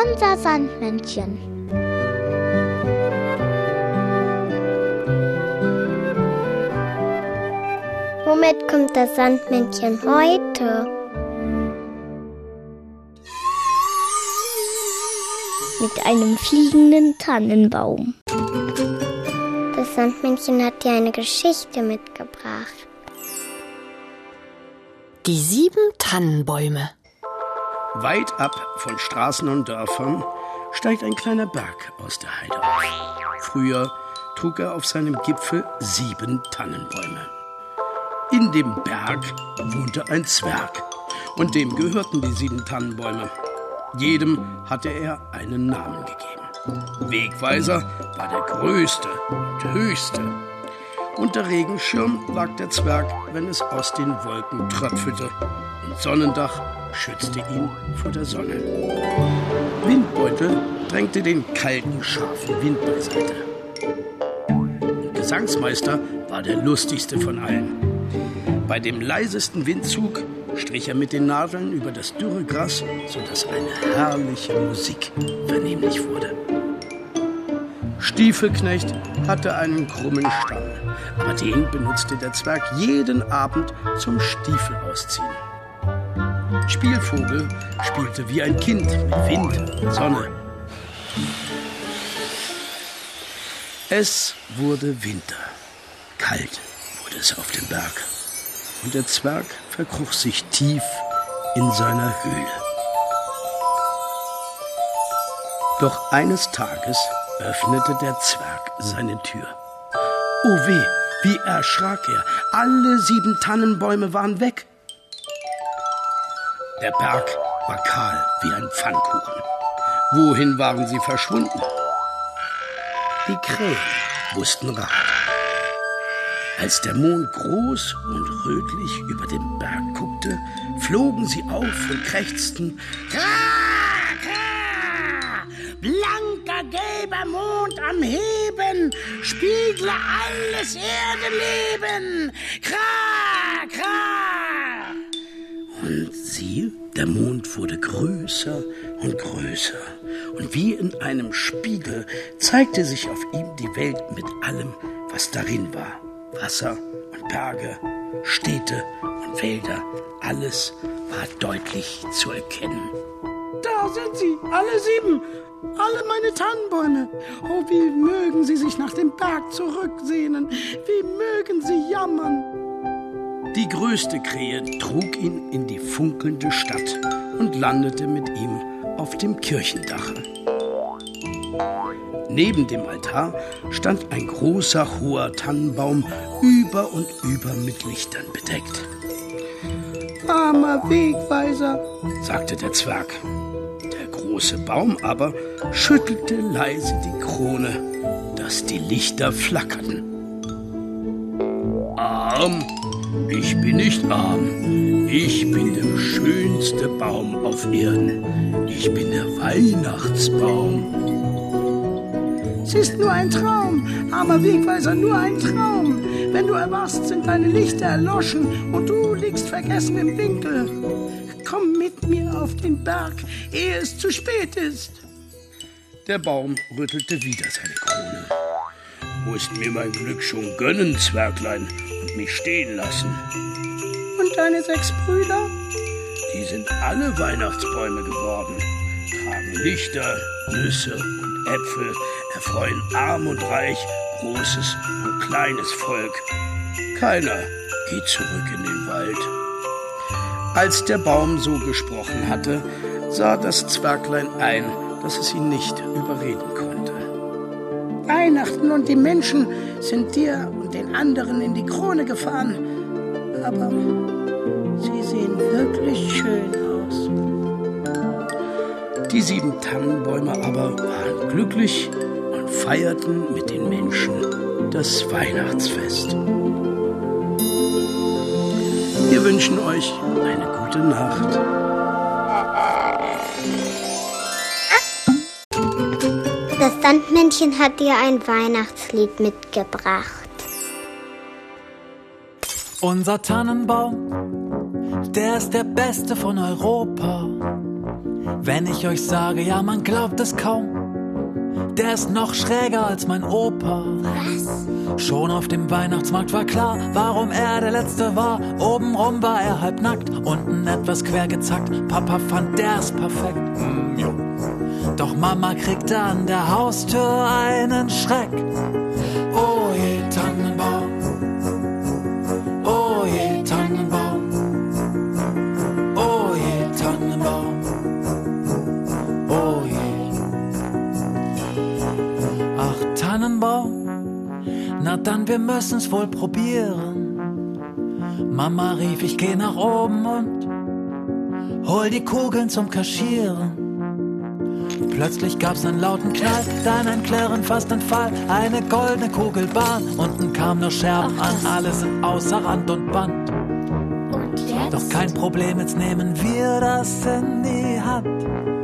Unser Sandmännchen. Womit kommt das Sandmännchen heute? Mit einem fliegenden Tannenbaum. Das Sandmännchen hat dir eine Geschichte mitgebracht. Die sieben Tannenbäume. Weit ab von Straßen und Dörfern steigt ein kleiner Berg aus der Heide auf. Früher trug er auf seinem Gipfel sieben Tannenbäume. In dem Berg wohnte ein Zwerg und dem gehörten die sieben Tannenbäume. Jedem hatte er einen Namen gegeben. Wegweiser war der größte und höchste. Unter Regenschirm lag der Zwerg, wenn es aus den Wolken tröpfelte. Und Sonnendach schützte ihn vor der Sonne. Windbeutel drängte den kalten, scharfen Wind beiseite. Und Gesangsmeister war der lustigste von allen. Bei dem leisesten Windzug strich er mit den Nadeln über das dürre Gras, sodass eine herrliche Musik vernehmlich wurde. Stiefelknecht hatte einen krummen Stamm, aber den benutzte der Zwerg jeden Abend zum Stiefel ausziehen. Spielvogel spielte wie ein Kind mit Wind und Sonne. Es wurde Winter. Kalt wurde es auf dem Berg. Und der Zwerg verkroch sich tief in seiner Höhle. Doch eines Tages öffnete der Zwerg seine Tür. Oh weh, wie erschrak er. Alle sieben Tannenbäume waren weg. Der Berg war kahl wie ein Pfannkuchen. Wohin waren sie verschwunden? Die Krähen wussten Rat. Als der Mond groß und rötlich über den Berg guckte, flogen sie auf und krächzten. Kra, kra! Blanker gelber Mond am Heben, spiegle alles Erdeleben. Kra, kra! Und sie, der Mond wurde größer und größer. Und wie in einem Spiegel zeigte sich auf ihm die Welt mit allem, was darin war. Wasser und Berge, Städte und Wälder, alles war deutlich zu erkennen. Da sind sie, alle sieben, alle meine Tannenbäume. Oh, wie mögen sie sich nach dem Berg zurücksehnen, wie mögen sie jammern. Die größte Krähe trug ihn in die funkelnde Stadt und landete mit ihm auf dem Kirchendache. Neben dem Altar stand ein großer, hoher Tannenbaum, über und über mit Lichtern bedeckt. Armer Wegweiser, sagte der Zwerg. Der große Baum aber schüttelte leise die Krone, dass die Lichter flackerten. Arm? Ich bin nicht arm. Ich bin der schönste Baum auf Erden. Ich bin der Weihnachtsbaum. Es ist nur ein Traum, armer Wegweiser, nur ein Traum. Wenn du erwachst, sind deine Lichter erloschen und du liegst vergessen im Winkel. Komm mit mir auf den Berg, ehe es zu spät ist. Der Baum rüttelte wieder seine Krone. Musst mir mein Glück schon gönnen, Zwerglein, mich stehen lassen. Und deine sechs Brüder? Die sind alle Weihnachtsbäume geworden, tragen Lichter, Nüsse und Äpfel, erfreuen arm und reich, großes und kleines Volk. Keiner geht zurück in den Wald. Als der Baum so gesprochen hatte, sah das Zwerglein ein, dass es ihn nicht überreden konnte. Weihnachten und die Menschen sind dir und den anderen in die Krone gefahren. Aber sie sehen wirklich schön aus. Die sieben Tannenbäume aber waren glücklich und feierten mit den Menschen das Weihnachtsfest. Wir wünschen euch eine gute Nacht. Das Sandmännchen hat dir ein Weihnachtslied mitgebracht. Unser Tannenbaum, der ist der beste von Europa. Wenn ich euch sage, ja, man glaubt es kaum. Der ist noch schräger als mein Opa. Was? Schon auf dem Weihnachtsmarkt war klar, warum er der Letzte war. Obenrum war er halb nackt, unten etwas quer gezackt. Papa fand, der ist perfekt. Doch Mama kriegte an der Haustür einen Schreck. Oh je, Tannenbaum. Oh je, Tannenbaum. Oh je, Tannenbaum. Oh je. Ach, Tannenbaum. Na dann, wir müssen's wohl probieren. Mama rief, ich geh nach oben und hol die Kugeln zum Kaschieren. Plötzlich gab's einen lauten Knall, dann ein Klirren, fast ein Fall, eine goldene Kugelbahn. Unten kam nur Scherben an, alles außer Rand und Band. Und? Doch kein Problem, jetzt nehmen wir das in die Hand.